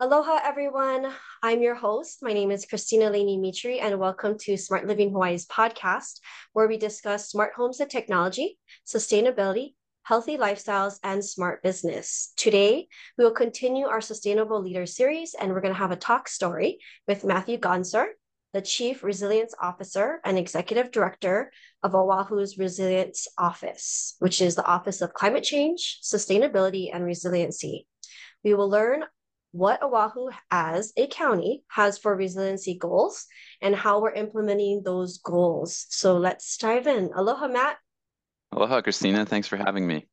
Aloha, everyone. I'm your host. My name is Christina Laney Mitri, and welcome to Smart Living Hawaii's podcast, where we discuss smart homes and technology, sustainability, healthy lifestyles, and smart business. Today, we will continue our Sustainable Leader series, and we're going to have a talk story with Matthew Gonser, the Chief Resilience Officer and Executive Director of Oahu's Resilience Office, which is the Office of Climate Change, Sustainability, and Resiliency. We will learn what Oahu as a county has for resiliency goals and how we're implementing those goals. So let's dive in. Aloha, Matt. Aloha, Christina. Thanks for having me.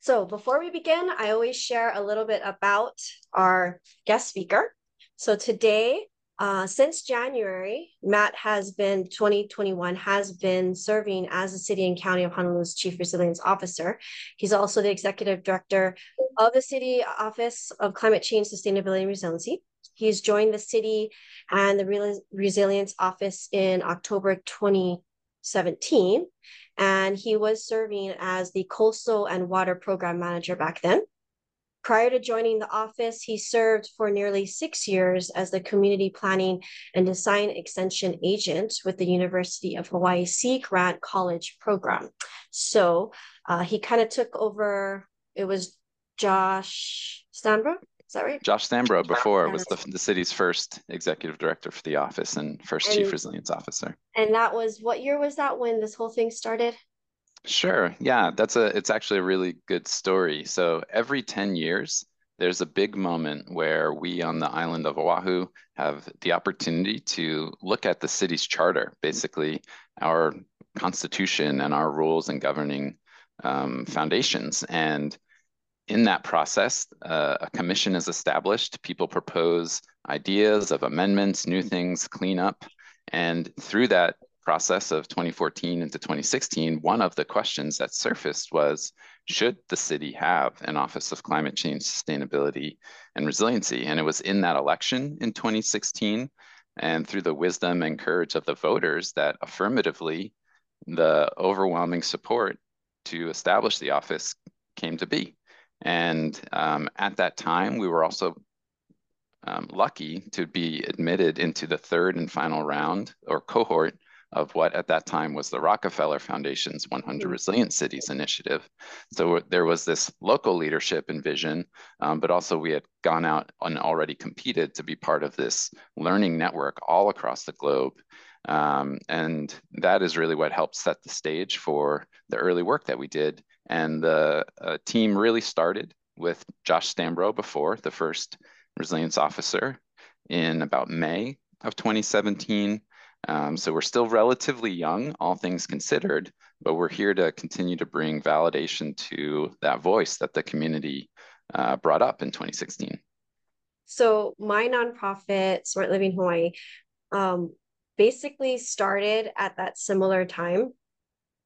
So before we begin, I always share a little bit about our guest speaker. So today uh, since January, Matt has been 2021 has been serving as the City and County of Honolulu's Chief Resilience Officer. He's also the Executive Director of the City Office of Climate Change, Sustainability, and Resiliency. He's joined the city and the Re- Resilience Office in October 2017, and he was serving as the Coastal and Water Program Manager back then. Prior to joining the office, he served for nearly six years as the Community Planning and Design Extension Agent with the University of Hawaii Sea Grant College program. So uh, he kind of took over, it was Josh Stanbro, is that right? Josh Stanbro before was the, the city's first executive director for the office and first and, chief resilience officer. And that was, what year was that when this whole thing started? Sure. Yeah, that's a it's actually a really good story. So every 10 years, there's a big moment where we on the island of Oahu have the opportunity to look at the city's charter, basically our constitution and our rules and governing um, foundations. And in that process, uh, a commission is established. People propose ideas of amendments, new things, cleanup. And through that process of 2014 into 2016, one of the questions that surfaced was, should the city have an Office of Climate Change, Sustainability, and Resiliency? And it was in that election in 2016 and through the wisdom and courage of the voters that affirmatively the overwhelming support to establish the office came to be. And um, at that time, we were also um, lucky to be admitted into the third and final round or cohort of what at that time was the Rockefeller Foundation's 100 mm-hmm. Resilient Cities initiative. So there was this local leadership and vision, um, but also we had gone out and already competed to be part of this learning network all across the globe. Um, and that is really what helped set the stage for the early work that we did. And the uh, team really started with Josh Stanbro before, the first resilience officer, in about May of 2017. Um, so we're still relatively young, all things considered, but we're here to continue to bring validation to that voice that the community uh, brought up in 2016. So my nonprofit, Smart Living Hawaii, um, basically started at that similar time.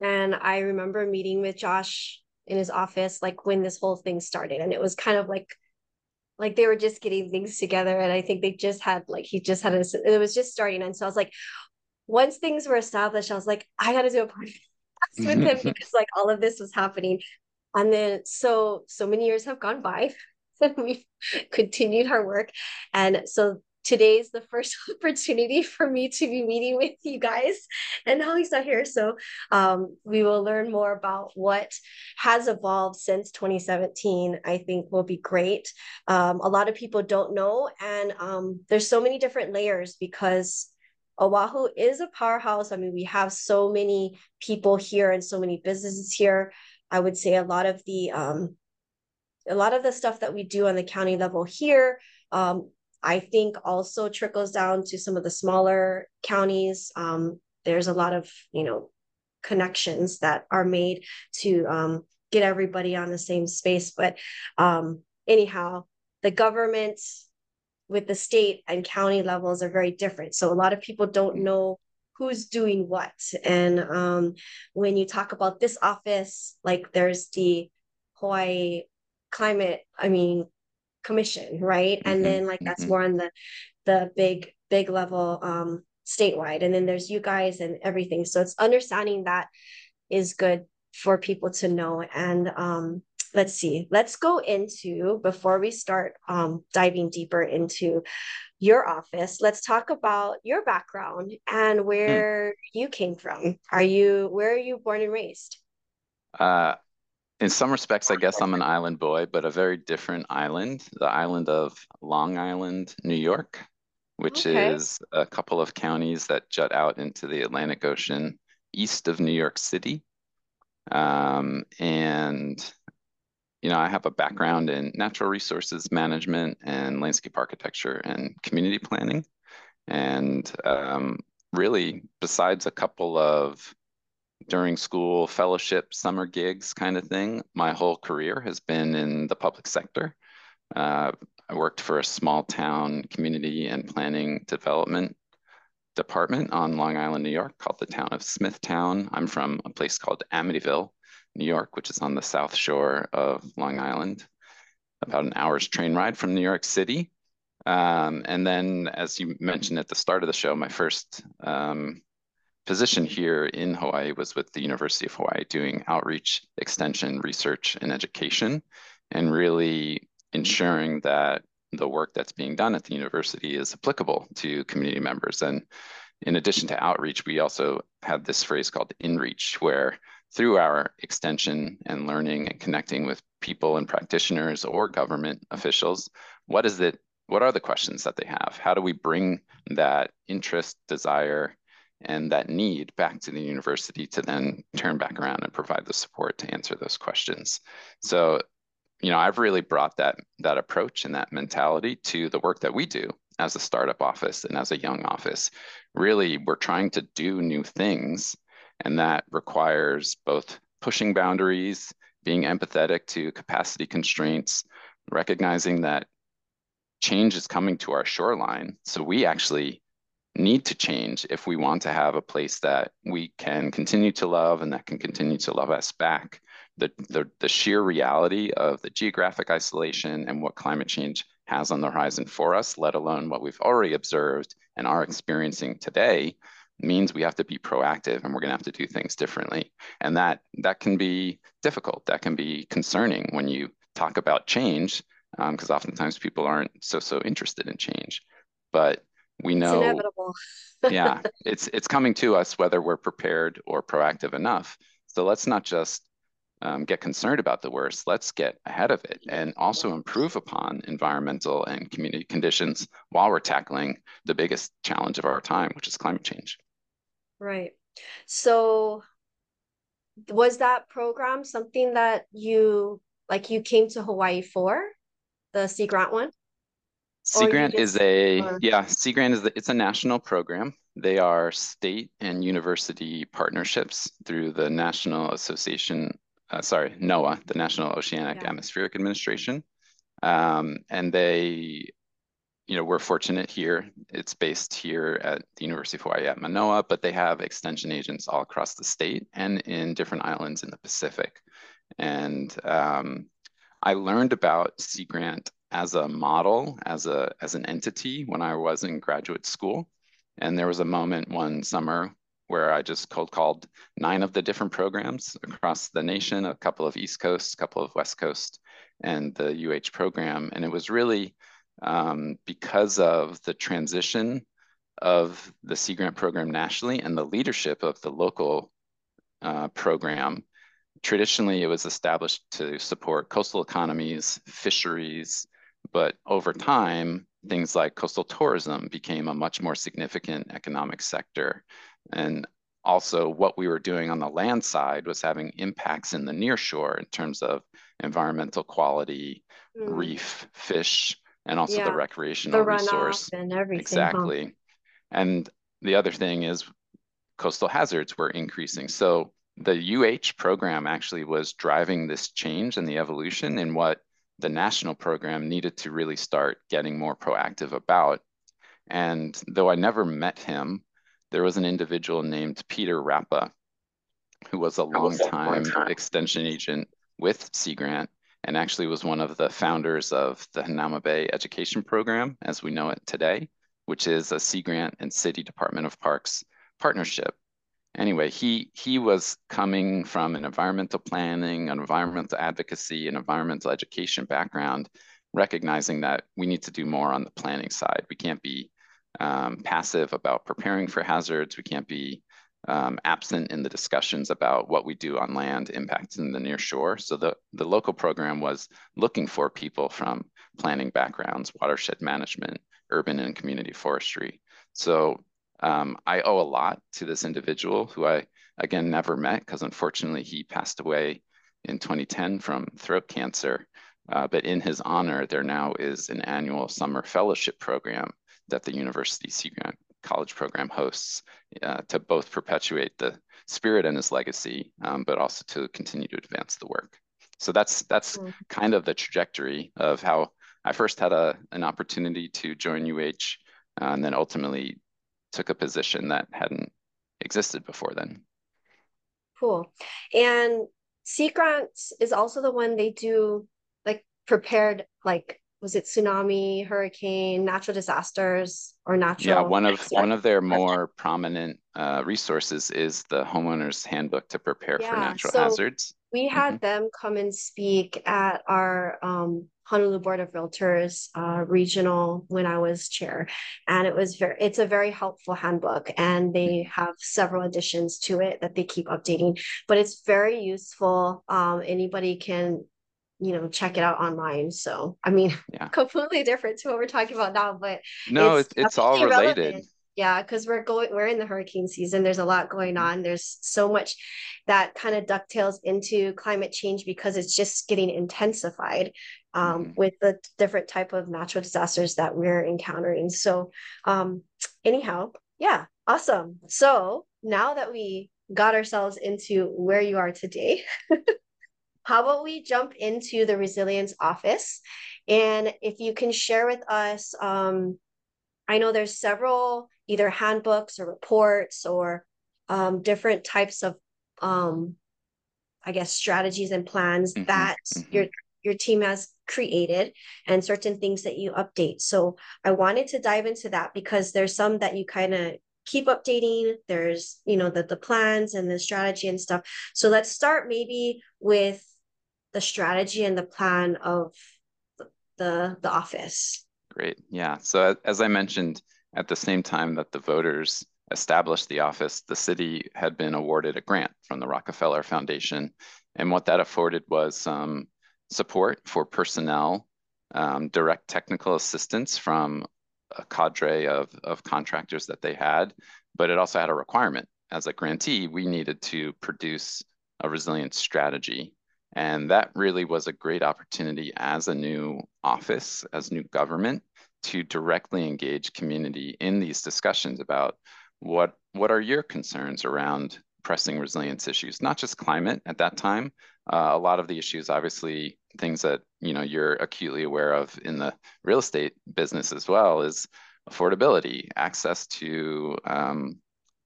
And I remember meeting with Josh in his office, like when this whole thing started. And it was kind of like, like they were just getting things together. And I think they just had like, he just had a, it was just starting. And so I was like, once things were established, I was like, I got to do a podcast with him because like all of this was happening. And then so so many years have gone by and we've continued our work. And so today's the first opportunity for me to be meeting with you guys and now he's not here so um, we will learn more about what has evolved since 2017 i think will be great um, a lot of people don't know and um, there's so many different layers because Oahu is a powerhouse. I mean, we have so many people here and so many businesses here. I would say a lot of the um, a lot of the stuff that we do on the county level here, um, I think also trickles down to some of the smaller counties. Um, there's a lot of you know connections that are made to um, get everybody on the same space. But um, anyhow, the government with the state and county levels are very different. So a lot of people don't mm. know who's doing what. And um, when you talk about this office, like there's the Hawaii Climate, I mean, Commission, right? Mm-hmm. And then like that's mm-hmm. more on the the big big level. Um, statewide and then there's you guys and everything so it's understanding that is good for people to know and um let's see let's go into before we start um diving deeper into your office let's talk about your background and where hmm. you came from are you where are you born and raised uh in some respects, I guess I'm an island boy, but a very different island, the island of Long Island, New York which okay. is a couple of counties that jut out into the Atlantic Ocean east of New York City. Um, and, you know, I have a background in natural resources management and landscape architecture and community planning. And um, really, besides a couple of during school fellowship summer gigs kind of thing, my whole career has been in the public sector. Uh, I worked for a small town community and planning development department on Long Island, New York, called the town of Smithtown. I'm from a place called Amityville, New York, which is on the south shore of Long Island, about an hour's train ride from New York City. Um, and then, as you mentioned at the start of the show, my first um, position here in Hawaii was with the University of Hawaii doing outreach, extension, research, and education, and really ensuring that the work that's being done at the university is applicable to community members. And in addition to outreach, we also have this phrase called inreach, where through our extension and learning and connecting with people and practitioners or government officials, what is it? What are the questions that they have? How do we bring that interest, desire, and that need back to the university to then turn back around and provide the support to answer those questions? So you know, I've really brought that that approach and that mentality to the work that we do as a startup office and as a young office. Really, we're trying to do new things, and that requires both pushing boundaries, being empathetic to capacity constraints, recognizing that change is coming to our shoreline. So we actually need to change if we want to have a place that we can continue to love and that can continue to love us back the, the, the sheer reality of the geographic isolation and what climate change has on the horizon for us, let alone what we've already observed and are experiencing today, means we have to be proactive and we're going to have to do things differently. And that that can be difficult. That can be concerning when you talk about change, because um, oftentimes people aren't so so interested in change. But we know it's inevitable. yeah, it's it's coming to us whether we're prepared or proactive enough. So let's not just um, get concerned about the worst, let's get ahead of it and also improve upon environmental and community conditions while we're tackling the biggest challenge of our time, which is climate change. Right. So, was that program something that you like you came to Hawaii for the Sea Grant one? Sea Grant is a or... yeah. Sea Grant is the, it's a national program. They are state and university partnerships through the National Association uh, sorry, NOAA, the National Oceanic yeah. Atmospheric Administration. Um, and they, you know, we're fortunate here. It's based here at the University of Hawaii at Manoa, but they have extension agents all across the state and in different islands in the Pacific. And um, I learned about Sea Grant as a model, as a as an entity when I was in graduate school. And there was a moment one summer where I just cold called nine of the different programs across the nation, a couple of East Coast, a couple of West Coast, and the UH program. And it was really um, because of the transition of the Sea Grant program nationally and the leadership of the local uh, program. Traditionally, it was established to support coastal economies, fisheries, but over time, things like coastal tourism became a much more significant economic sector. And also what we were doing on the land side was having impacts in the near shore in terms of environmental quality, mm. reef, fish, and also yeah. the recreational the resource. And everything, exactly. Huh? And the other thing is coastal hazards were increasing. So the UH program actually was driving this change and the evolution in what the national program needed to really start getting more proactive about. And though I never met him, there was an individual named Peter Rappa, who was a long-time extension agent with Sea Grant and actually was one of the founders of the Hanauma Bay Education Program as we know it today. which is a Sea Grant and City Department of Parks partnership. Anyway, he he was coming from an environmental planning, an environmental advocacy, an environmental education background, recognizing that we need to do more on the planning side. We can't be um, passive about preparing for hazards. We can't be um, absent in the discussions about what we do on land impacts in the near shore. So the, the local program was looking for people from planning backgrounds, watershed management, urban and community forestry. So um, I owe a lot to this individual who I, again, never met because unfortunately he passed away in 2010 from throat cancer. Uh, but in his honor, there now is an annual summer fellowship program that the University Sea Grant College program hosts uh, to both perpetuate the spirit and his legacy, um, but also to continue to advance the work. So that's that's mm-hmm. kind of the trajectory of how I first had a an opportunity to join UH, uh, and then ultimately took a position that hadn't existed before then. Cool. And Sea Grants is also the one they do like prepared like was it tsunami, hurricane, natural disasters, or natural? Yeah, one of one of their more prominent uh, resources is the homeowner's handbook to prepare yeah, for natural so hazards. We had mm-hmm. them come and speak at our um, Honolulu Board of Realtors uh, regional when I was chair, and it was very. It's a very helpful handbook, and they mm-hmm. have several additions to it that they keep updating. But it's very useful. Um, anybody can you know check it out online so i mean yeah. completely different to what we're talking about now but no it's, it's, it's all related relevant. yeah because we're going we're in the hurricane season there's a lot going mm-hmm. on there's so much that kind of ducktails into climate change because it's just getting intensified um, mm-hmm. with the different type of natural disasters that we're encountering so um anyhow yeah awesome so now that we got ourselves into where you are today how about we jump into the resilience office? And if you can share with us, um, I know there's several either handbooks or reports or um, different types of, um, I guess, strategies and plans mm-hmm, that mm-hmm. your your team has created and certain things that you update. So I wanted to dive into that because there's some that you kind of keep updating there's you know the the plans and the strategy and stuff so let's start maybe with the strategy and the plan of the the office. Great. Yeah. So as I mentioned, at the same time that the voters established the office, the city had been awarded a grant from the Rockefeller Foundation. And what that afforded was some support for personnel, um, direct technical assistance from a cadre of, of contractors that they had, but it also had a requirement. As a grantee, we needed to produce a resilience strategy and that really was a great opportunity as a new office, as new government, to directly engage community in these discussions about what, what are your concerns around pressing resilience issues, not just climate at that time. Uh, a lot of the issues, obviously, things that you know you're acutely aware of in the real estate business as well, is affordability, access to um,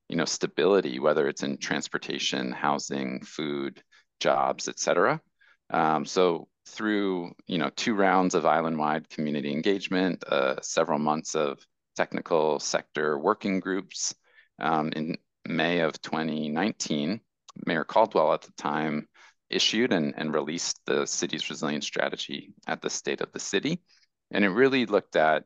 you know stability, whether it's in transportation, housing, food, jobs, et cetera. Um, so through you know two rounds of island-wide community engagement, uh, several months of technical sector working groups, um, in May of 2019, Mayor Caldwell at the time issued and, and released the city's resilience strategy at the state of the city. And it really looked at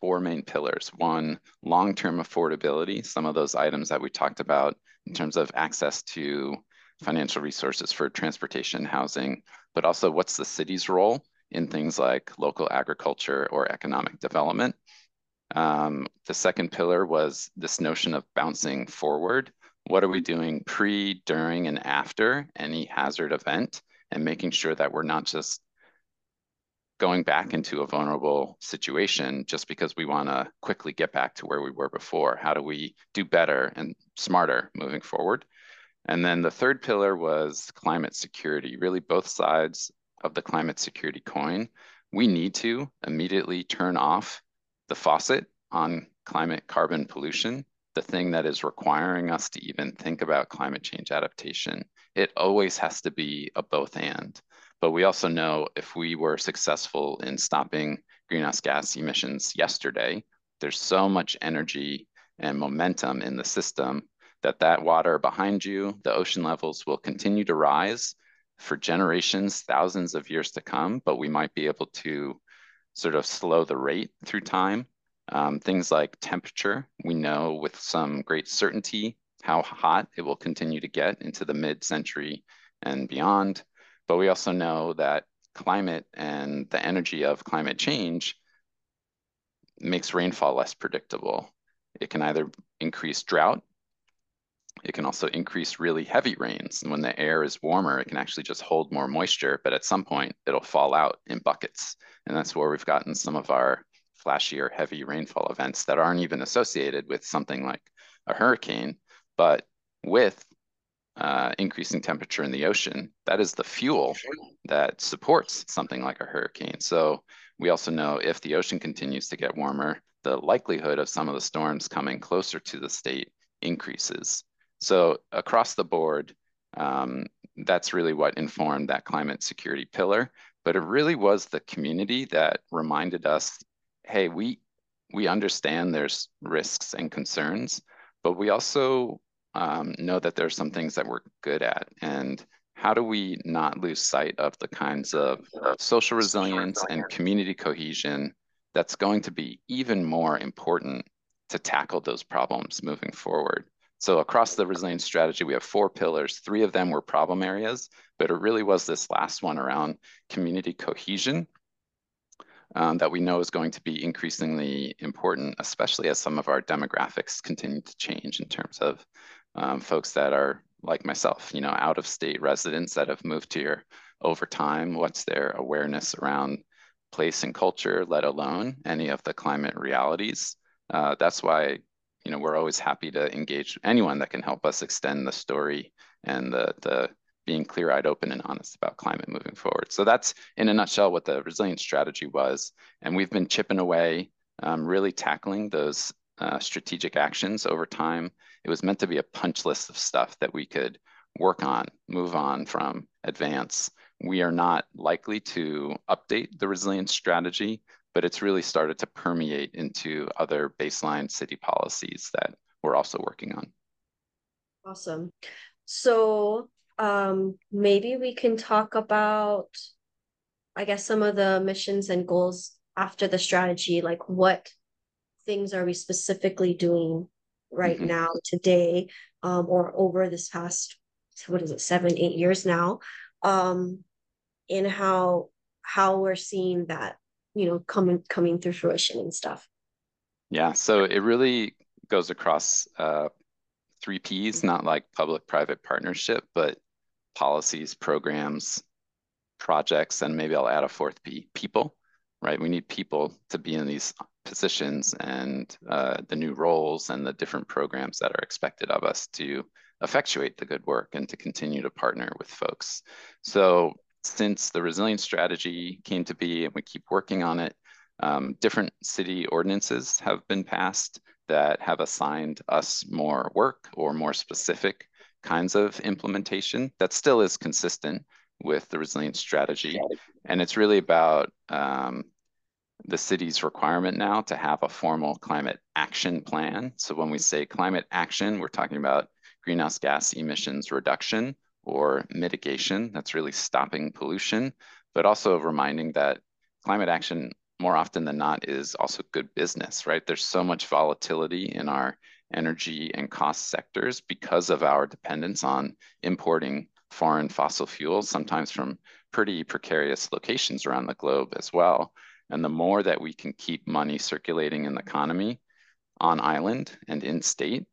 four main pillars. One, long-term affordability, some of those items that we talked about in terms of access to financial resources for transportation, housing, but also what's the city's role in things like local agriculture or economic development. Um, the second pillar was this notion of bouncing forward. What are we doing pre, during, and after any hazard event and making sure that we're not just going back into a vulnerable situation just because we want to quickly get back to where we were before. How do we do better and smarter moving forward? And then the third pillar was climate security, really both sides of the climate security coin. We need to immediately turn off the faucet on climate carbon pollution, the thing that is requiring us to even think about climate change adaptation. It always has to be a both and. But we also know if we were successful in stopping greenhouse gas emissions yesterday, there's so much energy and momentum in the system that that water behind you, the ocean levels will continue to rise for generations, thousands of years to come, but we might be able to sort of slow the rate through time. Um, things like temperature, we know with some great certainty how hot it will continue to get into the mid-century and beyond. But we also know that climate and the energy of climate change makes rainfall less predictable. It can either increase drought, it can also increase really heavy rains. And when the air is warmer, it can actually just hold more moisture, but at some point it'll fall out in buckets. And that's where we've gotten some of our flashier heavy rainfall events that aren't even associated with something like a hurricane, but with uh, increasing temperature in the ocean, that is the fuel that supports something like a hurricane. So we also know if the ocean continues to get warmer, the likelihood of some of the storms coming closer to the state increases. So across the board, um, that's really what informed that climate security pillar. But it really was the community that reminded us, hey, we we understand there's risks and concerns, but we also um, know that there's some things that we're good at. And how do we not lose sight of the kinds of social resilience and community cohesion that's going to be even more important to tackle those problems moving forward? So across the resilience strategy, we have four pillars. Three of them were problem areas, but it really was this last one around community cohesion um, that we know is going to be increasingly important, especially as some of our demographics continue to change in terms of um, folks that are like myself, you know, out of state residents that have moved here over time. What's their awareness around place and culture, let alone any of the climate realities? Uh, that's why, you know, we're always happy to engage anyone that can help us extend the story and the the being clear-eyed, open, and honest about climate moving forward. So that's, in a nutshell, what the resilience strategy was. And we've been chipping away, um, really tackling those uh, strategic actions over time. It was meant to be a punch list of stuff that we could work on, move on from, advance. We are not likely to update the resilience strategy, but it's really started to permeate into other baseline city policies that we're also working on. Awesome. So um, maybe we can talk about, I guess, some of the missions and goals after the strategy, like what things are we specifically doing right mm-hmm. now today um, or over this past what is it seven eight years now um in how how we're seeing that you know coming coming through fruition and stuff yeah so it really goes across uh, three p's not like public private partnership but policies programs projects and maybe i'll add a fourth p people right we need people to be in these positions and uh, the new roles and the different programs that are expected of us to effectuate the good work and to continue to partner with folks. So since the resilience strategy came to be and we keep working on it, um, different city ordinances have been passed that have assigned us more work or more specific kinds of implementation that still is consistent with the resilience strategy. And it's really about um, the city's requirement now to have a formal climate action plan. So when we say climate action, we're talking about greenhouse gas emissions reduction or mitigation. That's really stopping pollution, but also reminding that climate action more often than not is also good business, right? There's so much volatility in our energy and cost sectors because of our dependence on importing foreign fossil fuels, sometimes from pretty precarious locations around the globe as well. And the more that we can keep money circulating in the economy on island and in state,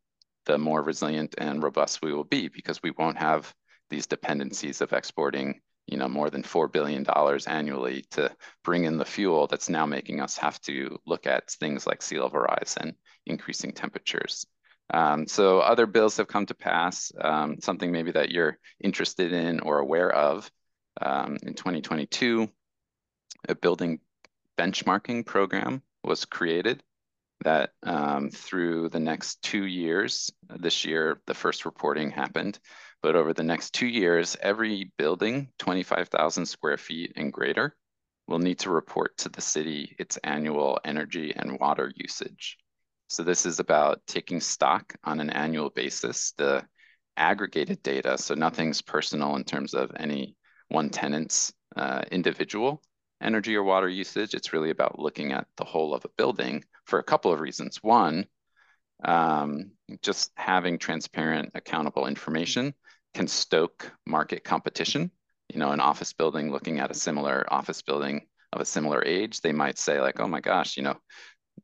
the more resilient and robust we will be because we won't have these dependencies of exporting you know more than $4 billion annually to bring in the fuel that's now making us have to look at things like sea level rise and increasing temperatures. Um, so other bills have come to pass um, something maybe that you're interested in or aware of. Um, in 2022 a building benchmarking program was created that um, through the next two years, this year, the first reporting happened, but over the next two years, every building, 25,000 square feet and greater, will need to report to the city its annual energy and water usage. So this is about taking stock on an annual basis, the aggregated data, so nothing's personal in terms of any one tenant's uh, individual energy or water usage. It's really about looking at the whole of a building for a couple of reasons. One, um, just having transparent, accountable information can stoke market competition. You know, an office building looking at a similar office building of a similar age, they might say like, oh my gosh, you know,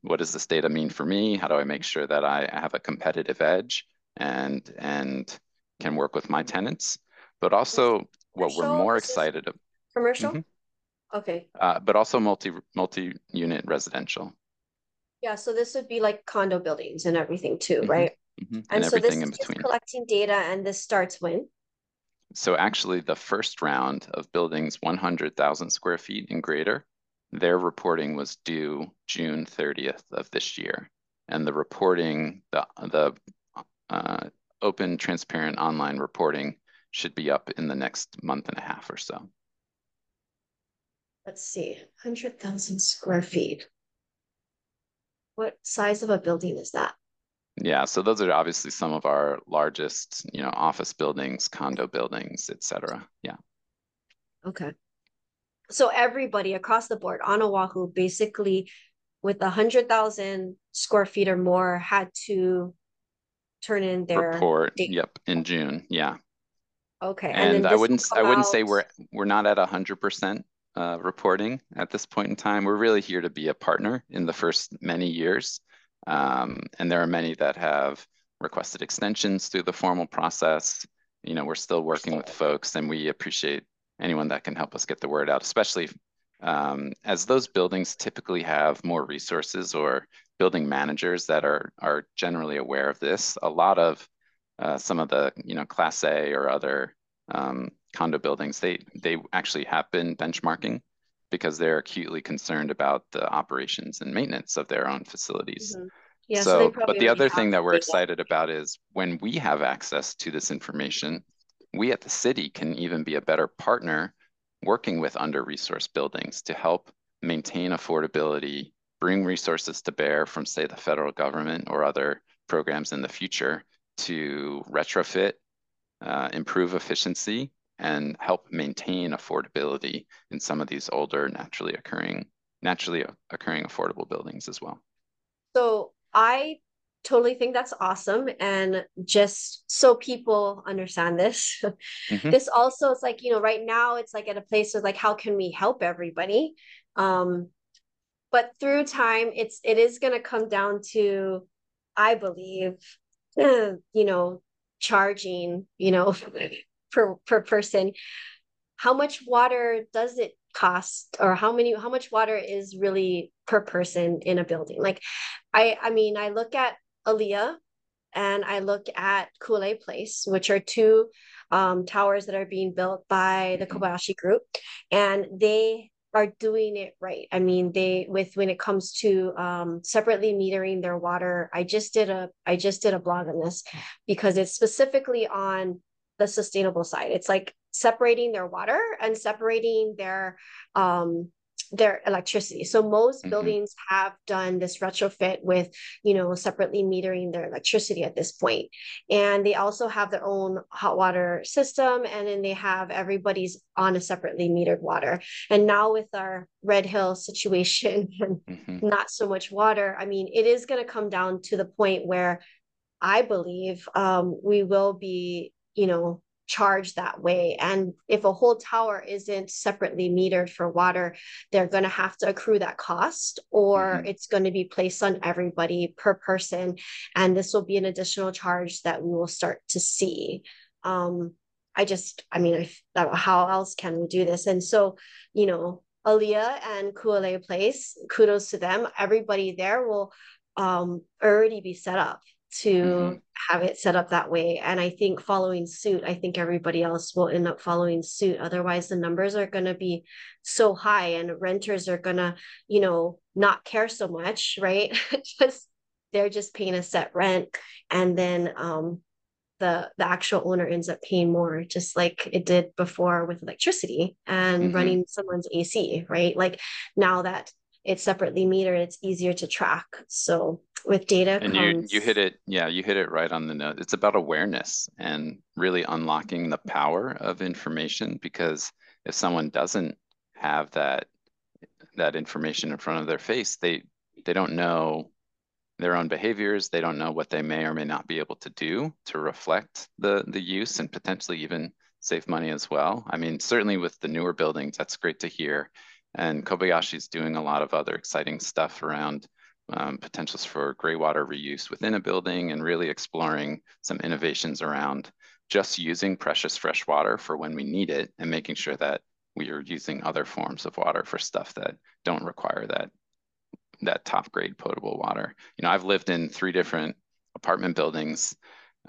what does this data mean for me? How do I make sure that I have a competitive edge and and can work with my tenants? But also what we're more excited about. Commercial? Mm -hmm. Okay. Uh, but also multi multi-unit residential. Yeah, so this would be like condo buildings and everything too, mm -hmm. right? Mm -hmm. And, and so this in between. collecting data and this starts when? So actually the first round of buildings 100,000 square feet and greater, their reporting was due June 30th of this year. And the reporting, the, the uh, open, transparent online reporting should be up in the next month and a half or so. Let's see, 100,000 square feet. What size of a building is that? Yeah, so those are obviously some of our largest, you know, office buildings, condo buildings, et cetera. Yeah. Okay. So everybody across the board on Oahu, basically with a hundred thousand square feet or more, had to turn in their report. Data. Yep, in June. Yeah. Okay. And, and I wouldn't I wouldn't out... say we're we're not at a hundred percent uh, reporting at this point in time. We're really here to be a partner in the first many years. Um, and there are many that have requested extensions through the formal process. You know, we're still working with folks and we appreciate anyone that can help us get the word out, especially um, as those buildings typically have more resources or building managers that are, are generally aware of this. A lot of uh, some of the, you know, class A or other um, condo buildings, they, they actually have been benchmarking because they're acutely concerned about the operations and maintenance of their own facilities. Mm-hmm. Yeah, so, so but the other thing that we're excited about is when we have access to this information, we at the city can even be a better partner working with under-resourced buildings to help maintain affordability, bring resources to bear from, say, the federal government or other programs in the future to retrofit, uh, improve efficiency, and help maintain affordability in some of these older naturally occurring naturally occurring affordable buildings as well. So I totally think that's awesome and just so people understand this mm-hmm. this also is like you know right now it's like at a place of like how can we help everybody um but through time it's it is going to come down to i believe you know charging you know per per person how much water does it cost or how many how much water is really per person in a building like i i mean i look at Ali'i and i look at Kuilei Place which are two um, towers that are being built by the mm-hmm. kobayashi group and they are doing it right i mean they with when it comes to um, separately metering their water i just did a i just did a blog on this because it's specifically on the sustainable side. It's like separating their water and separating their um their electricity. So most mm-hmm. buildings have done this retrofit with, you know, separately metering their electricity at this point. And they also have their own hot water system and then they have everybody's on a separately metered water. And now with our Red Hill situation and mm-hmm. not so much water, I mean, it is going to come down to the point where I believe um, we will be you know charged that way. And if a whole tower isn't separately metered for water they're going to have to accrue that cost or mm-hmm. it's going to be placed on everybody per person. And this will be an additional charge that we will start to see. Um i just i mean I, how else can we do this? And so you know Ali'i and Kuilei Place, kudos to them. Everybody there will um, already be set up to mm-hmm. have it set up that way. And I think following suit, I think everybody else will end up following suit. Otherwise, the numbers are going to be so high and renters are going to, you know, not care so much, right? just they're just paying a set rent. And then, um, the the actual owner ends up paying more just like it did before with electricity and mm-hmm. running someone's AC right like now that it's separately metered it's easier to track so with data and comes... you you hit it yeah you hit it right on the note it's about awareness and really unlocking the power of information because if someone doesn't have that that information in front of their face they they don't know their own behaviors. They don't know what they may or may not be able to do to reflect the, the use and potentially even save money as well. I mean, certainly with the newer buildings, that's great to hear. And Kobayashi's doing a lot of other exciting stuff around um, potentials for gray water reuse within a building and really exploring some innovations around just using precious fresh water for when we need it and making sure that we are using other forms of water for stuff that don't require that that top grade potable water. You know, I've lived in three different apartment buildings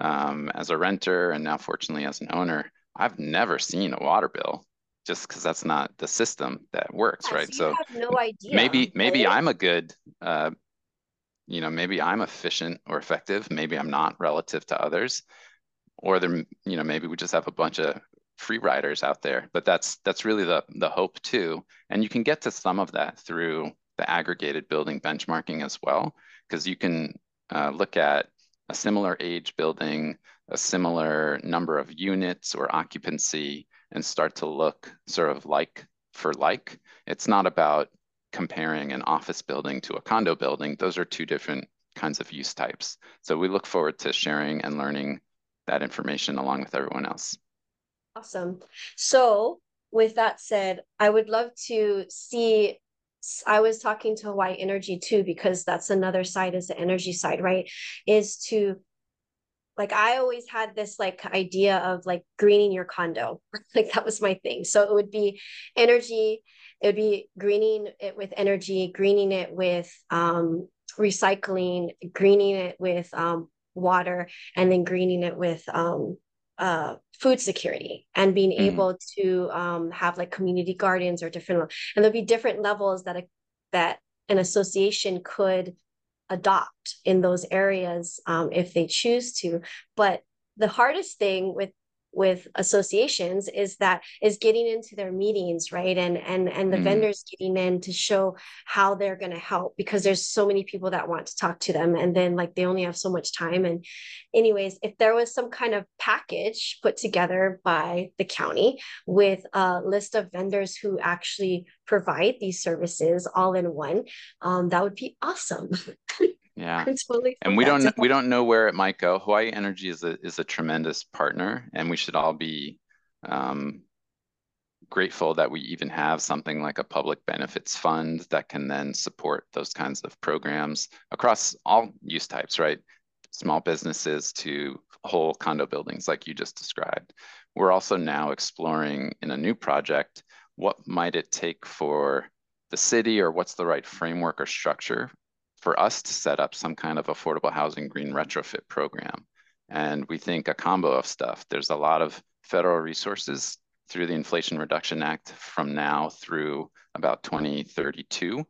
um, as a renter and now fortunately as an owner. I've never seen a water bill just because that's not the system that works, yes, right? So no idea. Maybe maybe I'm a good, uh, you know, maybe I'm efficient or effective. Maybe I'm not relative to others, or there, you know, maybe we just have a bunch of free riders out there. But that's that's really the the hope too, and you can get to some of that through the aggregated building benchmarking as well, because you can uh, look at a similar age building, a similar number of units or occupancy, and start to look sort of like for like. It's not about comparing an office building to a condo building. Those are two different kinds of use types. So we look forward to sharing and learning that information along with everyone else. Awesome. So with that said, I would love to see I was talking to Hawaii Energy too, because that's another side is the energy side, right? Is to like I always had this like idea of like greening your condo. like that was my thing. So it would be energy, it would be greening it with energy, greening it with um recycling, greening it with um water, and then greening it with um uh, food security and being mm. able to um, have like community gardens or different and there'll be different levels that a, that an association could adopt in those areas um, if they choose to but the hardest thing with with associations is that is getting into their meetings right and and and the mm. vendors getting in to show how they're going to help because there's so many people that want to talk to them and then like they only have so much time and anyways if there was some kind of package put together by the county with a list of vendors who actually provide these services all in one um, that would be awesome Yeah. Totally and we don't we don't know where it might go. Hawaii Energy is a is a tremendous partner, and we should all be um, grateful that we even have something like a public benefits fund that can then support those kinds of programs across all use types, right? Small businesses to whole condo buildings, like you just described. We're also now exploring in a new project what might it take for the city or what's the right framework or structure for us to set up some kind of affordable housing green retrofit program. And we think a combo of stuff. There's a lot of federal resources through the Inflation Reduction Act from now through about 2032.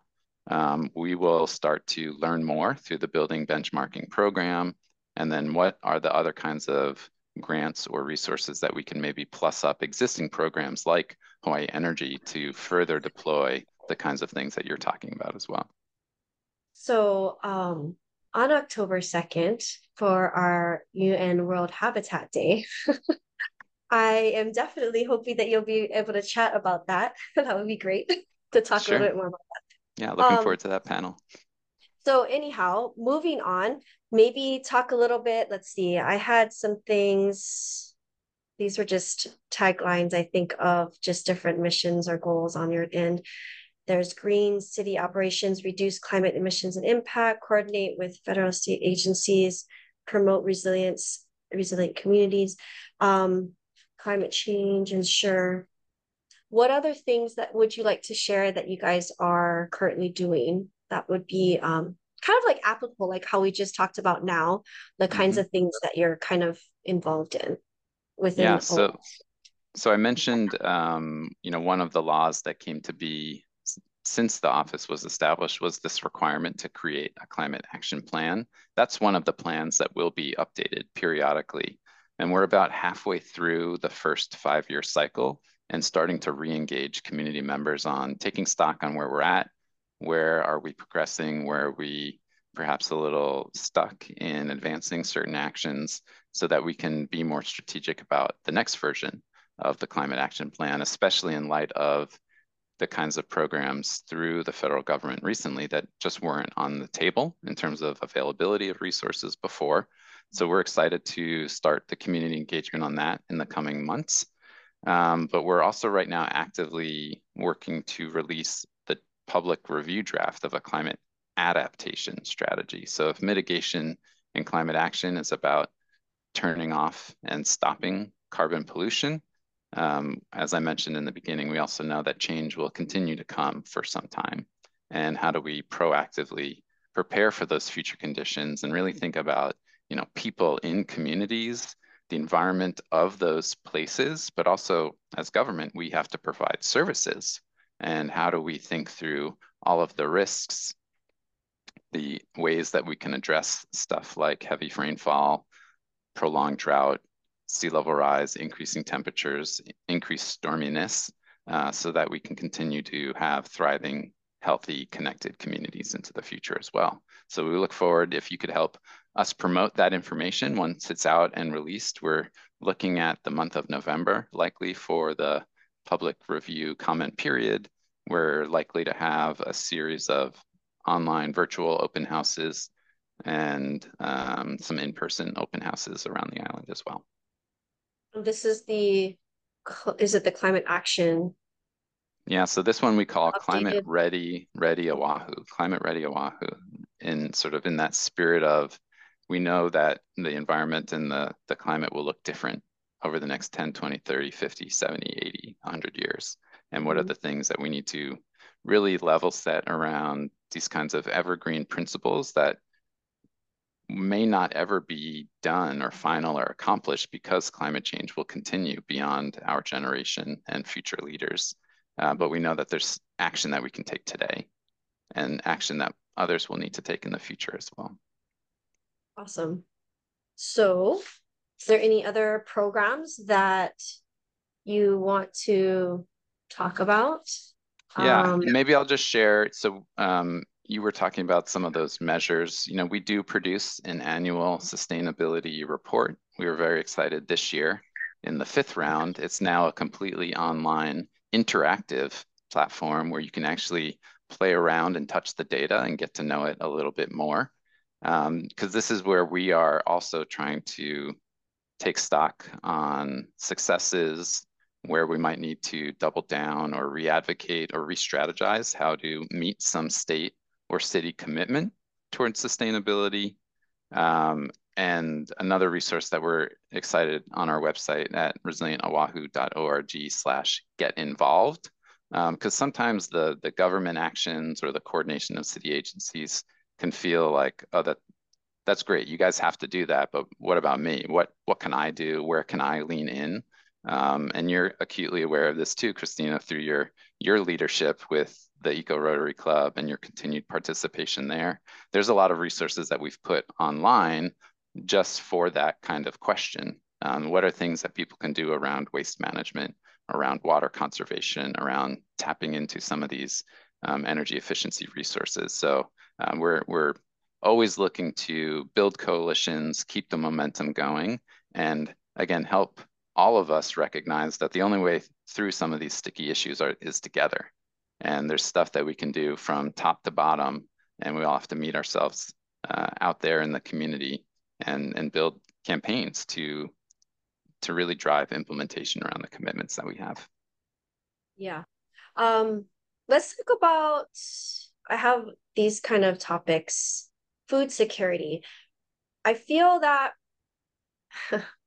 Um, we will start to learn more through the building benchmarking program. And then what are the other kinds of grants or resources that we can maybe plus up existing programs like Hawaii Energy to further deploy the kinds of things that you're talking about as well. So um, on October 2nd, for our UN World Habitat Day, I am definitely hoping that you'll be able to chat about that. that would be great to talk sure. a little bit more about that. Yeah, looking um, forward to that panel. So, anyhow, moving on, maybe talk a little bit. Let's see, I had some things. These were just taglines, I think, of just different missions or goals on your end. There's green city operations, reduce climate emissions and impact, coordinate with federal state agencies, promote resilience, resilient communities, um, climate change, ensure. What other things that would you like to share that you guys are currently doing that would be um, kind of like applicable, like how we just talked about now, the kinds mm-hmm. of things that you're kind of involved in within. Yeah. So, so I mentioned, um, you know, one of the laws that came to be since the office was established was this requirement to create a climate action plan. That's one of the plans that will be updated periodically. And we're about halfway through the first five year cycle and starting to re engage community members on taking stock on where we're at, where are we progressing, where are we perhaps a little stuck in advancing certain actions so that we can be more strategic about the next version of the climate action plan, especially in light of the kinds of programs through the federal government recently that just weren't on the table in terms of availability of resources before. So we're excited to start the community engagement on that in the coming months. Um, but we're also right now actively working to release the public review draft of a climate adaptation strategy. So if mitigation and climate action is about turning off and stopping carbon pollution, um, as I mentioned in the beginning, we also know that change will continue to come for some time. And how do we proactively prepare for those future conditions and really think about, you know, people in communities, the environment of those places, but also as government, we have to provide services. And how do we think through all of the risks, the ways that we can address stuff like heavy rainfall, prolonged drought, sea level rise, increasing temperatures, increased storminess, uh, so that we can continue to have thriving, healthy, connected communities into the future as well. So we look forward if you could help us promote that information once it's out and released. We're looking at the month of November, likely for the public review comment period. We're likely to have a series of online virtual open houses and um, some in-person open houses around the island as well. This is the, is it the climate action? Yeah, so this one we call Updated. Climate Ready, Ready Oahu, Climate Ready Oahu, in sort of in that spirit of, we know that the environment and the, the climate will look different over the next 10, 20, 30, 50, 70, 80, 100 years. And what mm -hmm. are mm-hmm. the things that we need to really level set around these kinds of evergreen principles that may not ever be done or final or accomplished because climate change will continue beyond our generation and future leaders. Uh, but we know that there's action that we can take today and action that others will need to take in the future as well. Awesome. So, is there any other programs that you want to talk about? Yeah, um, maybe I'll just share. So, um, you were talking about some of those measures. You know, we do produce an annual sustainability report. We were very excited this year in the fifth round. It's now a completely online interactive platform where you can actually play around and touch the data and get to know it a little bit more. Because um, this is where we are also trying to take stock on successes, where we might need to double down or re-advocate or re-strategize how to meet some state or city commitment towards sustainability. Um, and another resource that we're excited on our website at resilientoahu.org slash get involved. Because um, sometimes the, the government actions or the coordination of city agencies can feel like, oh, that that's great. You guys have to do that, but what about me? What what can I do? Where can I lean in? Um, and you're acutely aware of this too, Christina, through your your leadership with the Eco Rotary Club and your continued participation there. There's a lot of resources that we've put online just for that kind of question. Um, what are things that people can do around waste management, around water conservation, around tapping into some of these um, energy efficiency resources? So um, we're we're always looking to build coalitions, keep the momentum going, and again help all of us recognize that the only way through some of these sticky issues are, is together. And there's stuff that we can do from top to bottom, and we all have to meet ourselves uh, out there in the community and, and build campaigns to, to really drive implementation around the commitments that we have. Yeah. Um, let's talk about, I have these kind of topics, food security. I feel that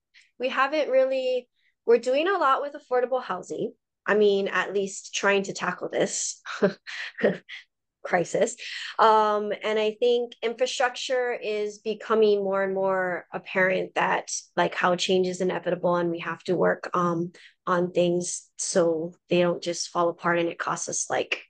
we haven't really, we're doing a lot with affordable housing. I mean, at least trying to tackle this crisis. Um, and I think infrastructure is becoming more and more apparent that like how change is inevitable and we have to work um, on things so they don't just fall apart and it costs us like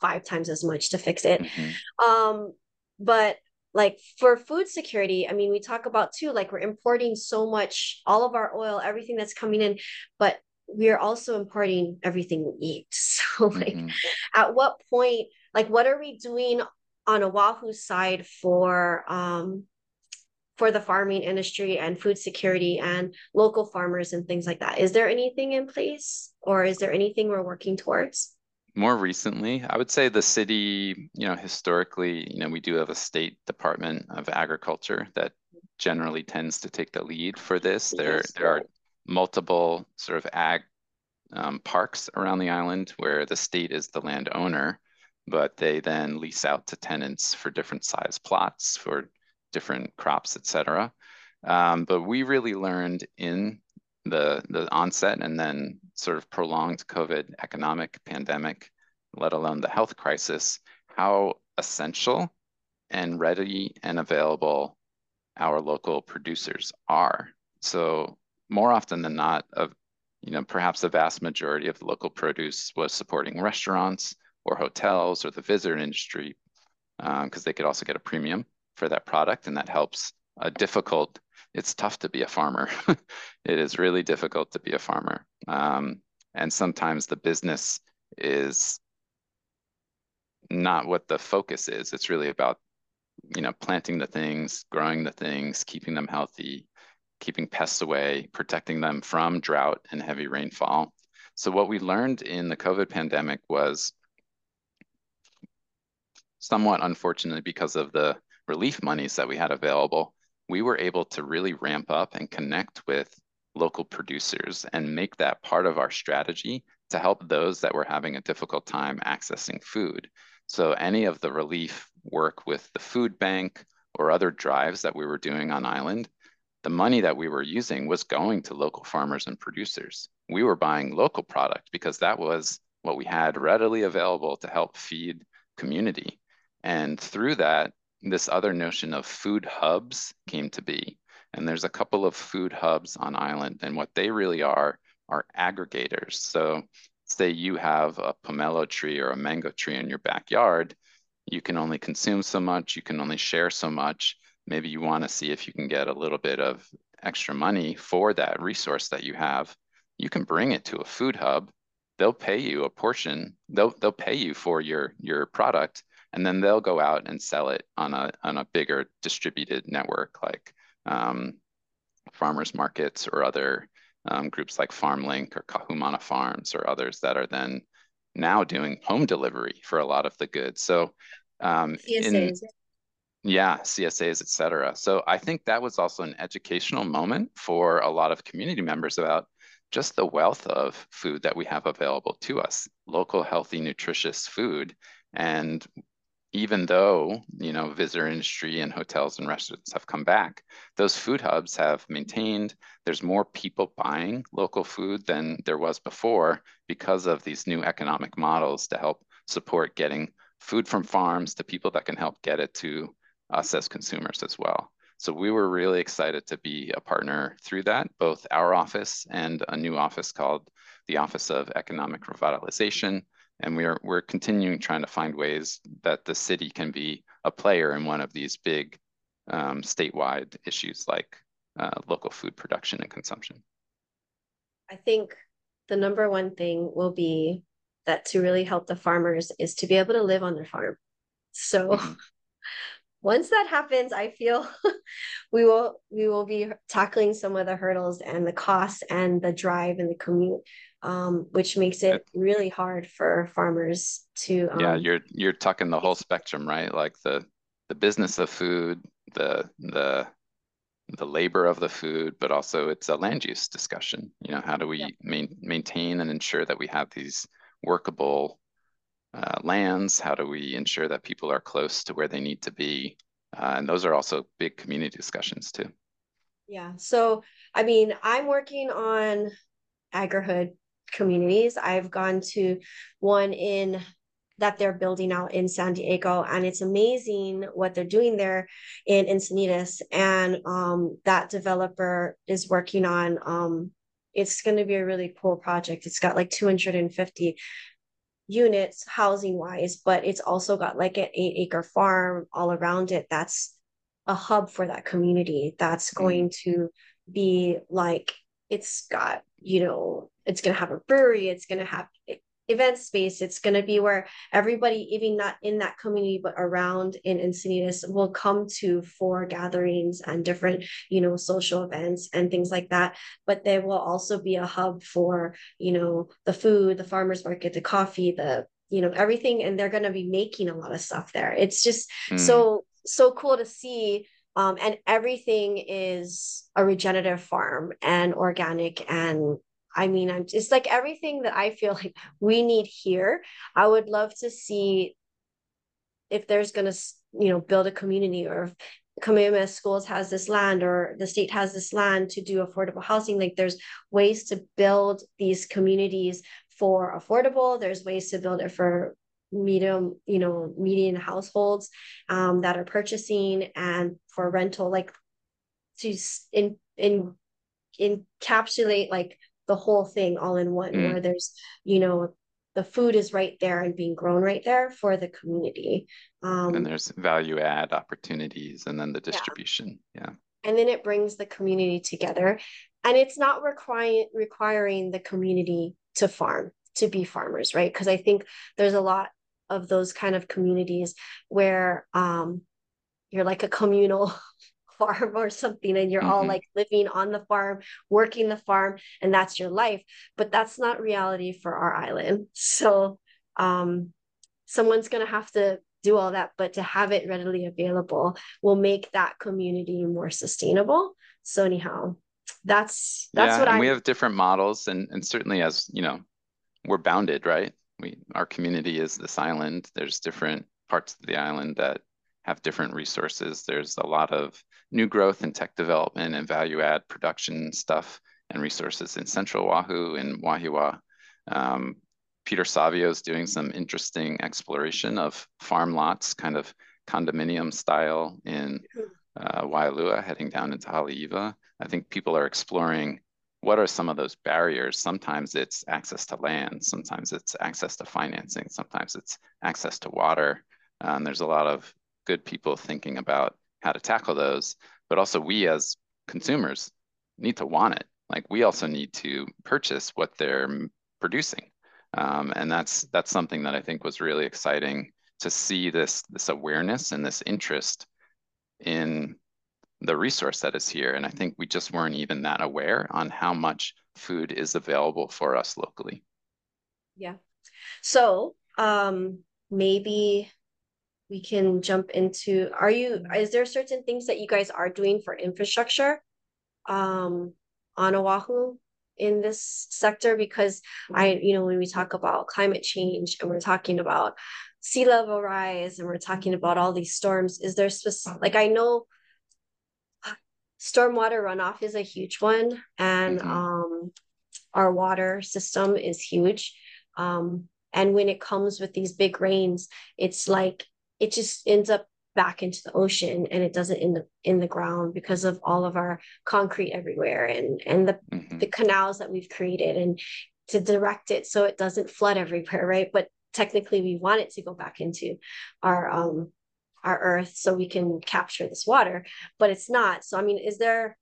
five times as much to fix it. Mm-hmm. Um, but like for food security, I mean, we talk about too, like we're importing so much, all of our oil, everything that's coming in, but we are also importing everything we eat. So, like, mm-hmm. at what point, like, what are we doing on Oahu side for um for the farming industry and food security and local farmers and things like that? Is there anything in place, or is there anything we're working towards? More recently, I would say the city, you know, historically, you know, we do have a state department of agriculture that generally tends to take the lead for this. There, there are multiple sort of ag um, parks around the island where the state is the landowner, but they then lease out to tenants for different size plots for different crops, et cetera. Um, but we really learned in the the onset and then sort of prolonged COVID economic pandemic, let alone the health crisis, how essential and ready and available our local producers are. So more often than not, of you know, perhaps the vast majority of local produce was supporting restaurants or hotels or the visitor industry, because um, they could also get a premium for that product, and that helps a difficult it's tough to be a farmer. it is really difficult to be a farmer. Um, and sometimes the business is not what the focus is. It's really about, you know, planting the things, growing the things, keeping them healthy, keeping pests away, protecting them from drought and heavy rainfall. So what we learned in the COVID pandemic was somewhat unfortunately because of the relief monies that we had available, we were able to really ramp up and connect with local producers and make that part of our strategy to help those that were having a difficult time accessing food. So any of the relief work with the food bank or other drives that we were doing on island, the money that we were using was going to local farmers and producers. We were buying local product because that was what we had readily available to help feed community. And through that, this other notion of food hubs came to be. And there's a couple of food hubs on island, and what they really are are aggregators. So, say you have a pomelo tree or a mango tree in your backyard, you can only consume so much, you can only share so much. Maybe you want to see if you can get a little bit of extra money for that resource that you have. You can bring it to a food hub. They'll pay you a portion. They'll they'll pay you for your your product, and then they'll go out and sell it on a on a bigger distributed network like um, farmers markets or other um, groups like FarmLink or Kahumana Farms or others that are then now doing home delivery for a lot of the goods. So um, CSAs. In, yeah, CSAs, et cetera. So I think that was also an educational moment for a lot of community members about just the wealth of food that we have available to us, local, healthy, nutritious food. And even though you know visitor industry and hotels and restaurants have come back those food hubs have maintained there's more people buying local food than there was before because of these new economic models to help support getting food from farms to people that can help get it to us as consumers as well. So we were really excited to be a partner through that both our office and a new office called the office of economic revitalization and we're we're continuing trying to find ways that the city can be a player in one of these big um, statewide issues like uh, local food production and consumption. I think the number one thing will be that to really help the farmers is to be able to live on their farm. So mm-hmm. once that happens, I feel we will we will be tackling some of the hurdles and the costs and the drive and the commute um, which makes it really hard for farmers to. Um, yeah, you're you're tucking the whole spectrum, right? Like the the business of food, the the the labor of the food, but also it's a land use discussion. You know, how do we yeah. main, maintain and ensure that we have these workable uh, lands? How do we ensure that people are close to where they need to be? Uh, and those are also big community discussions too. Yeah. So, I mean, I'm working on agrihood communities. I've gone to one in that they're building out in San Diego, and it's amazing what they're doing there in Encinitas. And um, that developer is working on. Um, it's going to be a really cool project. It's got like 250 units housing wise, but it's also got like an eight acre farm all around it. That's a hub for that community that's mm. going to be like it's got you know it's going to have a brewery it's going to have event space it's going to be where everybody even not in that community but around in encinitas will come to for gatherings and different you know social events and things like that but there will also be a hub for you know the food the farmers market the coffee the you know everything and they're going to be making a lot of stuff there it's just mm. so so cool to see um, and everything is a regenerative farm and organic and I mean, I'm just like everything that I feel like we need here. I would love to see if there's going to, you know, build a community or if Kamehameha Schools has this land or the state has this land to do affordable housing. Like there's ways to build these communities for affordable. There's ways to build it for medium, you know, median households um, that are purchasing and for rental, like to in in encapsulate like the whole thing all in one, mm. where there's, you know, the food is right there and being grown right there for the community. Um, and there's value add opportunities and then the distribution. Yeah. yeah. And then it brings the community together. And it's not requiring requiring the community to farm, to be farmers, right? Because I think there's a lot of those kind of communities where um, you're like a communal farm or something and you're mm-hmm. all like living on the farm working the farm and that's your life. But that's not reality for our island. So um someone's going to have to do all that but to have it readily available will make that community more sustainable. So anyhow that's that's yeah, what I we have different models and and certainly as you know we're bounded right we our community is this island there's different parts of the island that have different resources. There's a lot of new growth and tech development and value add production stuff and resources in Central Oahu and Wahiawa. Um, Peter Savio is doing some interesting exploration of farm lots, kind of condominium style in uh, Waialua, heading down into Haleiwa. I think people are exploring what are some of those barriers. Sometimes it's access to land, sometimes it's access to financing, sometimes it's access to water. Um, there's a lot of good people thinking about how to tackle those, but also we as consumers need to want it. Like we also need to purchase what they're producing. Um, and that's that's something that I think was really exciting to see this this awareness and this interest in the resource that is here. And I think we just weren't even that aware on how much food is available for us locally. Yeah. So um, maybe we can jump into are you is there certain things that you guys are doing for infrastructure um on Oahu in this sector because I you know when we talk about climate change and we're talking about sea level rise and we're talking about all these storms is there specific like I know stormwater runoff is a huge one and mm-hmm. um our water system is huge um and when it comes with these big rains it's like it just ends up back into the ocean and it doesn't end up in the ground because of all of our concrete everywhere and and the mm-hmm. the canals that we've created and to direct it so it doesn't flood everywhere right but technically we want it to go back into our um our earth so we can capture this water but it's not so i mean is there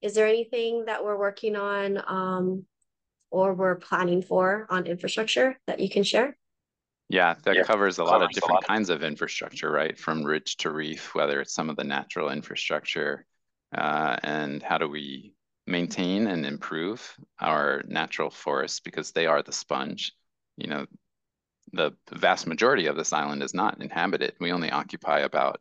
is there anything that we're working on um or we're planning for on infrastructure that you can share yeah, that yeah. covers a lot of different lot. kinds of infrastructure, right? From ridge to reef, whether it's some of the natural infrastructure, uh, and how do we maintain and improve our natural forests because they are the sponge. You know, the vast majority of this island is not inhabited. We only occupy about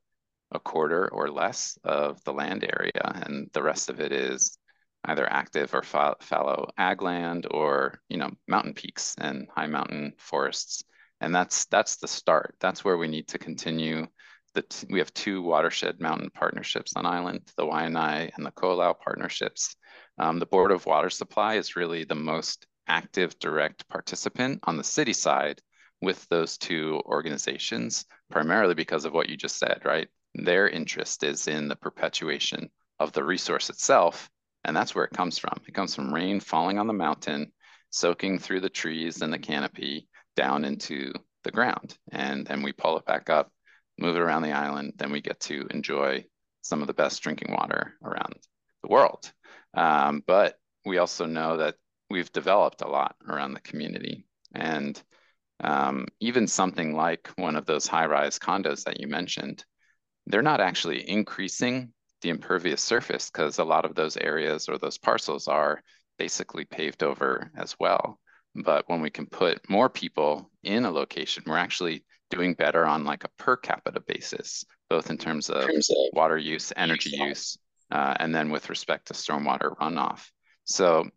a quarter or less of the land area, and the rest of it is either active or fallow ag land or you know mountain peaks and high mountain forests and that's that's the start. That's where we need to continue. That we have two watershed mountain partnerships on island, the Waianae and the Koolau partnerships. Um, the Board of Water Supply is really the most active direct participant on the city side with those two organizations, primarily because of what you just said, right? Their interest is in the perpetuation of the resource itself, and that's where it comes from. It comes from rain falling on the mountain, soaking through the trees and the canopy, down into the ground. And then we pull it back up, move it around the island, then we get to enjoy some of the best drinking water around the world. Um, but we also know that we've developed a lot around the community. And um, even something like one of those high-rise condos that you mentioned, they're not actually increasing the impervious surface because a lot of those areas or those parcels are basically paved over as well. But when we can put more people in a location, we're actually doing better on like a per capita basis, both in terms of, terms of water use, energy use, uh, and then with respect to stormwater runoff. So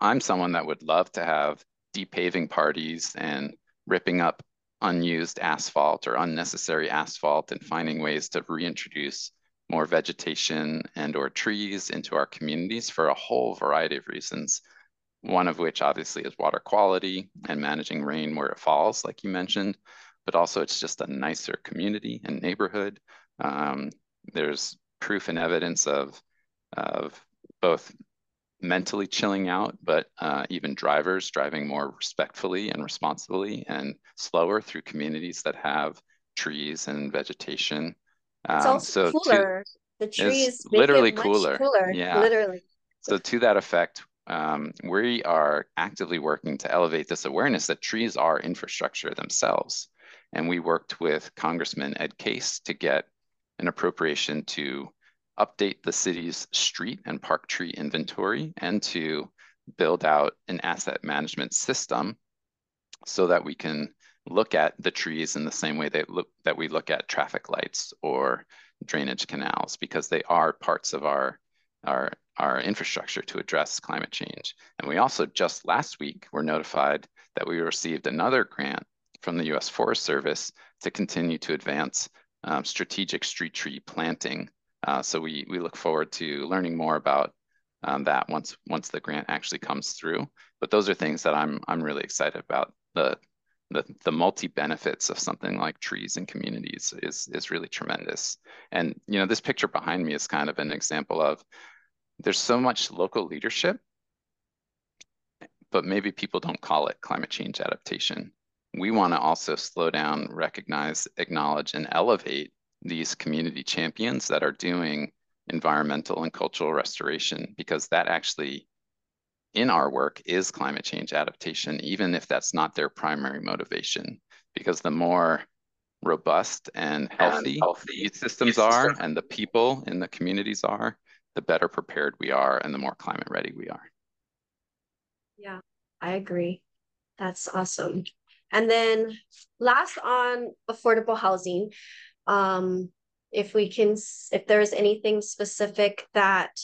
I'm someone that would love to have depaving parties and ripping up unused asphalt or unnecessary asphalt and finding ways to reintroduce more vegetation and or trees into our communities for a whole variety of reasons. One of which obviously is water quality and managing rain where it falls, like you mentioned, but also it's just a nicer community and neighborhood. Um, there's proof and evidence of, of both mentally chilling out, but uh, even drivers driving more respectfully and responsibly and slower through communities that have trees and vegetation. It's um, also so cooler. To, the trees literally cooler. cooler. Yeah, literally. So to that effect, um, we are actively working to elevate this awareness that trees are infrastructure themselves. And we worked with Congressman Ed Case to get an appropriation to update the city's street and park tree inventory and to build out an asset management system so that we can look at the trees in the same way that, look, that we look at traffic lights or drainage canals because they are parts of our, our, our infrastructure to address climate change. And we also just last week were notified that we received another grant from the US Forest Service to continue to advance um, strategic street tree planting uh, so we we look forward to learning more about um, that once once the grant actually comes through. But those are things that I'm I'm really excited about. The the, the multi benefits of something like trees and communities is is really tremendous. And you know, this picture behind me is kind of an example of there's so much local leadership, but maybe people don't call it climate change adaptation. We want to also slow down, recognize, acknowledge, and elevate these community champions that are doing environmental and cultural restoration because that actually in our work is climate change adaptation, even if that's not their primary motivation. Because the more robust and healthy, and healthy systems are and the people in the communities are, the better prepared we are and the more climate ready we are. Yeah, I agree. That's awesome. And then last on affordable housing, um, if we can, if there's anything specific that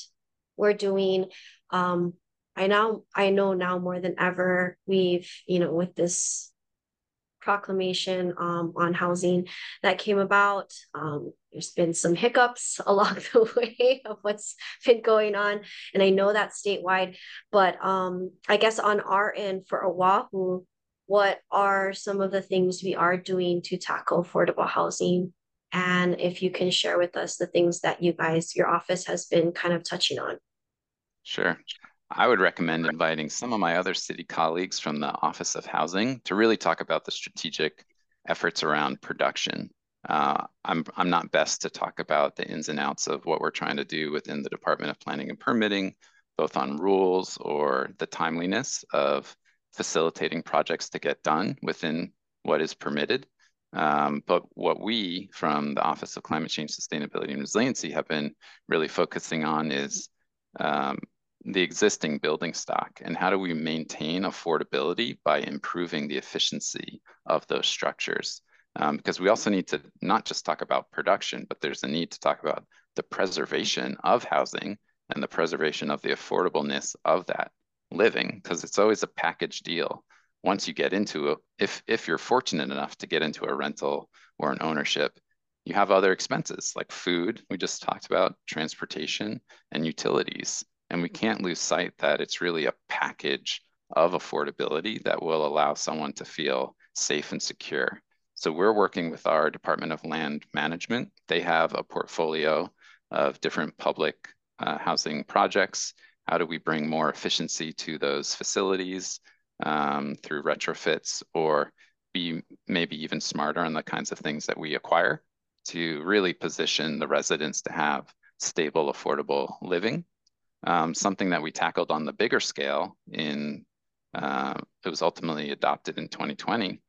we're doing, um, I now I know now more than ever we've you know with this proclamation um, on housing that came about. Um, there's been some hiccups along the way of what's been going on, and I know that's statewide. But um, I guess on our end for Oahu, what are some of the things we are doing to tackle affordable housing and if you can share with us the things that you guys, your office has been kind of touching on. Sure. I would recommend inviting some of my other city colleagues from the Office of Housing to really talk about the strategic efforts around production. Uh, I'm, I'm not best to talk about the ins and outs of what we're trying to do within the Department of Planning and Permitting, both on rules or the timeliness of facilitating projects to get done within what is permitted. Um, but what we from the Office of Climate Change, Sustainability and Resiliency have been really focusing on is um, the existing building stock and how do we maintain affordability by improving the efficiency of those structures. Um, because we also need to not just talk about production, but there's a need to talk about the preservation of housing and the preservation of the affordableness of that living, because it's always a package deal once you get into a, if if you're fortunate enough to get into a rental or an ownership, you have other expenses like food, we just talked about, transportation, and utilities. And we can't lose sight that it's really a package of affordability that will allow someone to feel safe and secure. So we're working with our Department of Land Management. They have a portfolio of different public uh, housing projects. How do we bring more efficiency to those facilities? Um, through retrofits or be maybe even smarter on the kinds of things that we acquire. to really position the residents to have stable, affordable living. Um, something that we tackled on the bigger scale in, uh, it was ultimately adopted in 2020.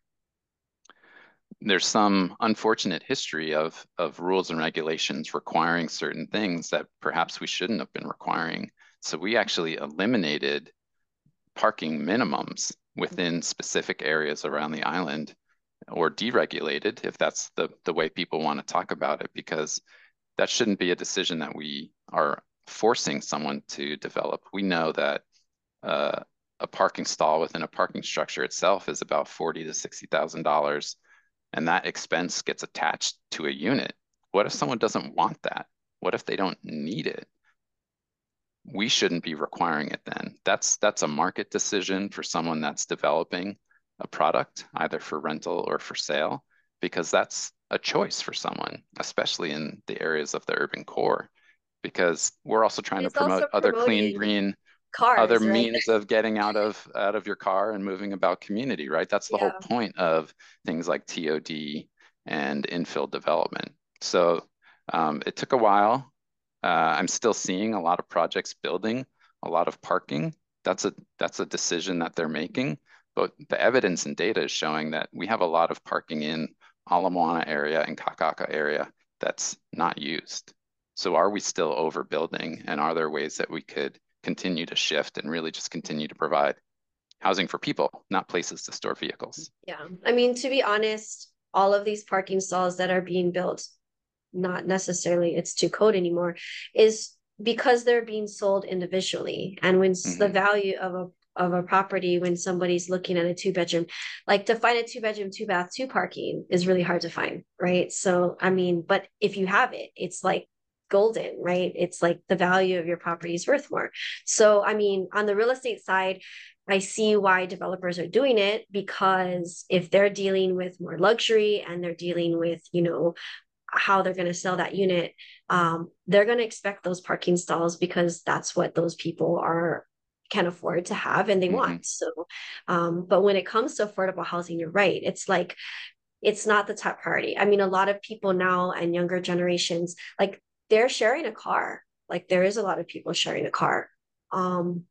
There's some unfortunate history of, of rules and regulations requiring certain things that perhaps we shouldn't have been requiring. So we actually eliminated parking minimums within specific areas around the island or deregulated if that's the, the way people want to talk about it, because that shouldn't be a decision that we are forcing someone to develop. We know that uh, a parking stall within a parking structure itself is about forty to sixty thousand dollars, and that expense gets attached to a unit. What if someone doesn't want that? What if they don't need it? We shouldn't be requiring it then. That's that's a market decision for someone that's developing a product, either for rental or for sale, because that's a choice for someone, especially in the areas of the urban core, because we're also trying to promote other clean, green, cars, other right? means of getting out of out of your car and moving about community, right? That's the yeah. whole point of things like TOD and infill development. So um, it took a while. Uh, I'm still seeing a lot of projects building a lot of parking. That's a that's a decision that they're making. But the evidence and data is showing that we have a lot of parking in Ala Moana area and Kakaako area that's not used. So are we still overbuilding? And are there ways that we could continue to shift and really just continue to provide housing for people, not places to store vehicles? Yeah. I mean, to be honest, all of these parking stalls that are being built, not necessarily it's to code anymore, is because they're being sold individually. And when mm-hmm. the value of a of a property when somebody's looking at a two bedroom like to find a two bedroom two bath two parking is really hard to find right so i mean but if you have it it's like golden right it's like the value of your property is worth more so i mean on the real estate side I see why developers are doing it because if they're dealing with more luxury and they're dealing with, you know, how they're going to sell that unit, um, they're going to expect those parking stalls because that's what those people are can afford to have and they mm-hmm. want. So, um, but when it comes to affordable housing, you're right. It's like, it's not the top priority. I mean, a lot of people now and younger generations, like they're sharing a car. Like there is a lot of people sharing a car. Um,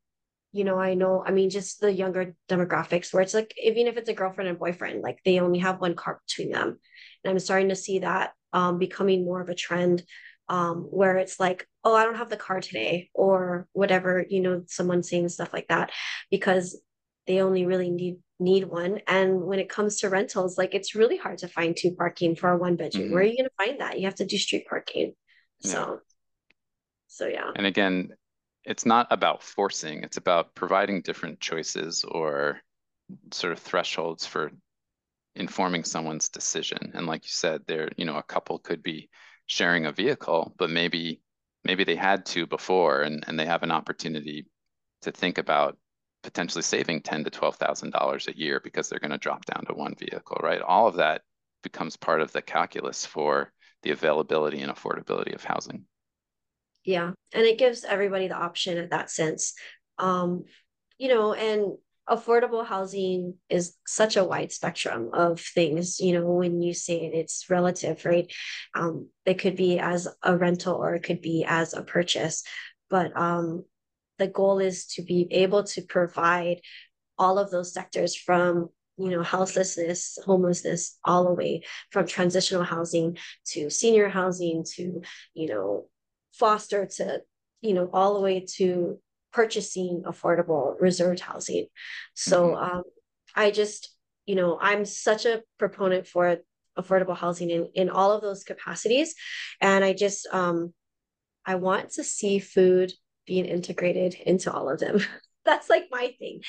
you know, I know, I mean, just the younger demographics where it's like, even if it's a girlfriend and boyfriend, like they only have one car between them. And I'm starting to see that um, becoming more of a trend um, where it's like, oh, I don't have the car today, or whatever, you know, someone saying stuff like that, because they only really need need one. And when it comes to rentals, like it's really hard to find two parking for a one bedroom. Mm-hmm. Where are you gonna find that? You have to do street parking. Yeah. So so yeah. And again, it's not about forcing, it's about providing different choices or sort of thresholds for informing someone's decision. And like you said, there, you know, a couple could be sharing a vehicle, but maybe maybe they had to before and, and they have an opportunity to think about potentially saving ten to twelve thousand dollars a year because they're going to drop down to one vehicle, right? All of that becomes part of the calculus for the availability and affordability of housing. Yeah, and it gives everybody the option at that sense. Um, you know, and affordable housing is such a wide spectrum of things you know when you say it, it's relative right? Um, it could be as a rental or it could be as a purchase. But um, the goal is to be able to provide all of those sectors from you know houselessness homelessness all the way from transitional housing to senior housing to you know foster to you know all the way to purchasing affordable reserved housing. So mm-hmm. um, I just, you know, I'm such a proponent for affordable housing in, in all of those capacities. And I just, um, I want to see food being integrated into all of them. That's like my thing.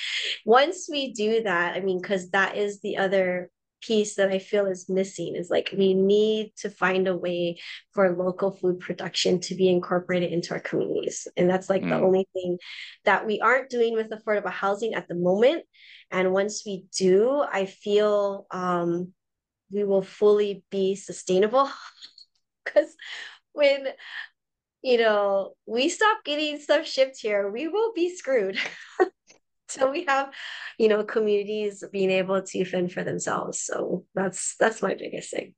Once we do that, I mean, because that is the other piece that I feel is missing is like we need to find a way for local food production to be incorporated into our communities. And that's like mm. the only thing that we aren't doing with affordable housing at the moment. And once we do, I feel um, we will fully be sustainable. Because when you know we stop getting stuff shipped here, we will be screwed. so we have you know communities being able to fend for themselves so that's that's my biggest thing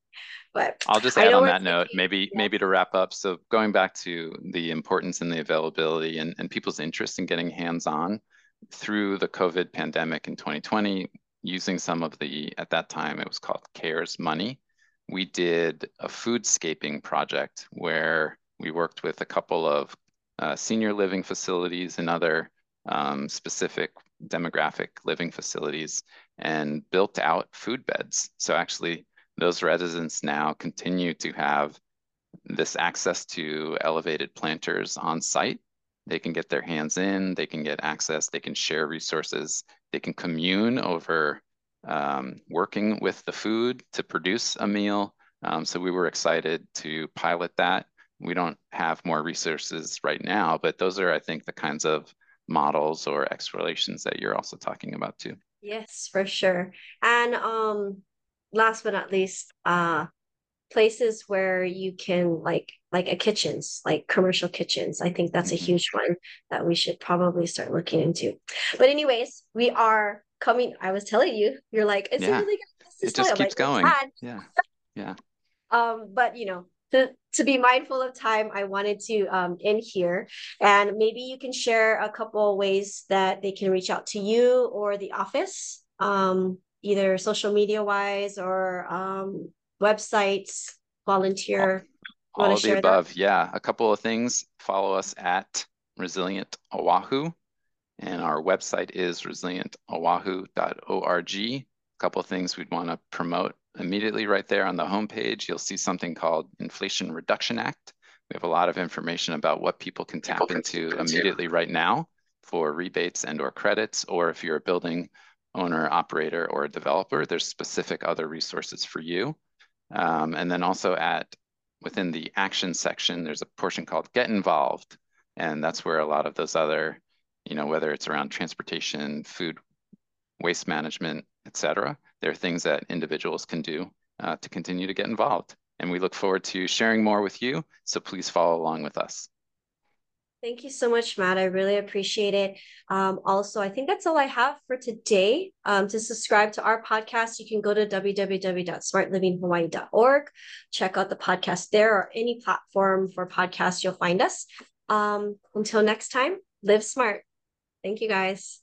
but I'll just add on that note, maybe yeah. maybe to wrap up. So going back to the importance and the availability and, and people's interest in getting hands-on through the COVID pandemic in 2020, using some of the, at that time, it was called CARES money. We did a foodscaping project where we worked with a couple of uh, senior living facilities and other um, specific demographic living facilities and built out food beds. So actually those residents now continue to have this access to elevated planters on site. They can get their hands in, they can get access, they can share resources, they can commune over um, working with the food to produce a meal. Um, so we were excited to pilot that. We don't have more resources right now, but those are, I think, the kinds of models or explorations that you're also talking about too. Yes, for sure. And um, last but not least, uh, places where you can like like a kitchens, like commercial kitchens. I think that's mm-hmm. a huge one that we should probably start looking into. But anyways, we are coming. I was telling you, you're like, is yeah. it really good? It just keeps like, going. Yeah. Yeah. um, but you know, to, to be mindful of time, I wanted to um, end here. And maybe you can share a couple ways that they can reach out to you or the office. Um, either social media wise or um, websites, volunteer? All, all of the above. That? Yeah. A couple of things. Follow us at Resilient Oahu. And our website is resilientoahu.org. A couple of things we'd want to promote immediately right there on the homepage. You'll see something called Inflation Reduction Act. We have a lot of information about what people can tap people into can immediately right now for rebates and or credits, or if you're a building owner, operator, or a developer, there's specific other resources for you. Um, and then also at within the action section, there's a portion called Get Involved. And that's where a lot of those other, you know, whether it's around transportation, food, waste management, et cetera, there are things that individuals can do uh, to continue to get involved. And we look forward to sharing more with you. So please follow along with us. Thank you so much, Matt. I really appreciate it. Um, also, I think that's all I have for today. Um, to subscribe to our podcast, you can go to www.smartlivinghawaii.org. Check out the podcast there or any platform for podcasts, you'll find us. Um, until next time, live smart. Thank you, guys.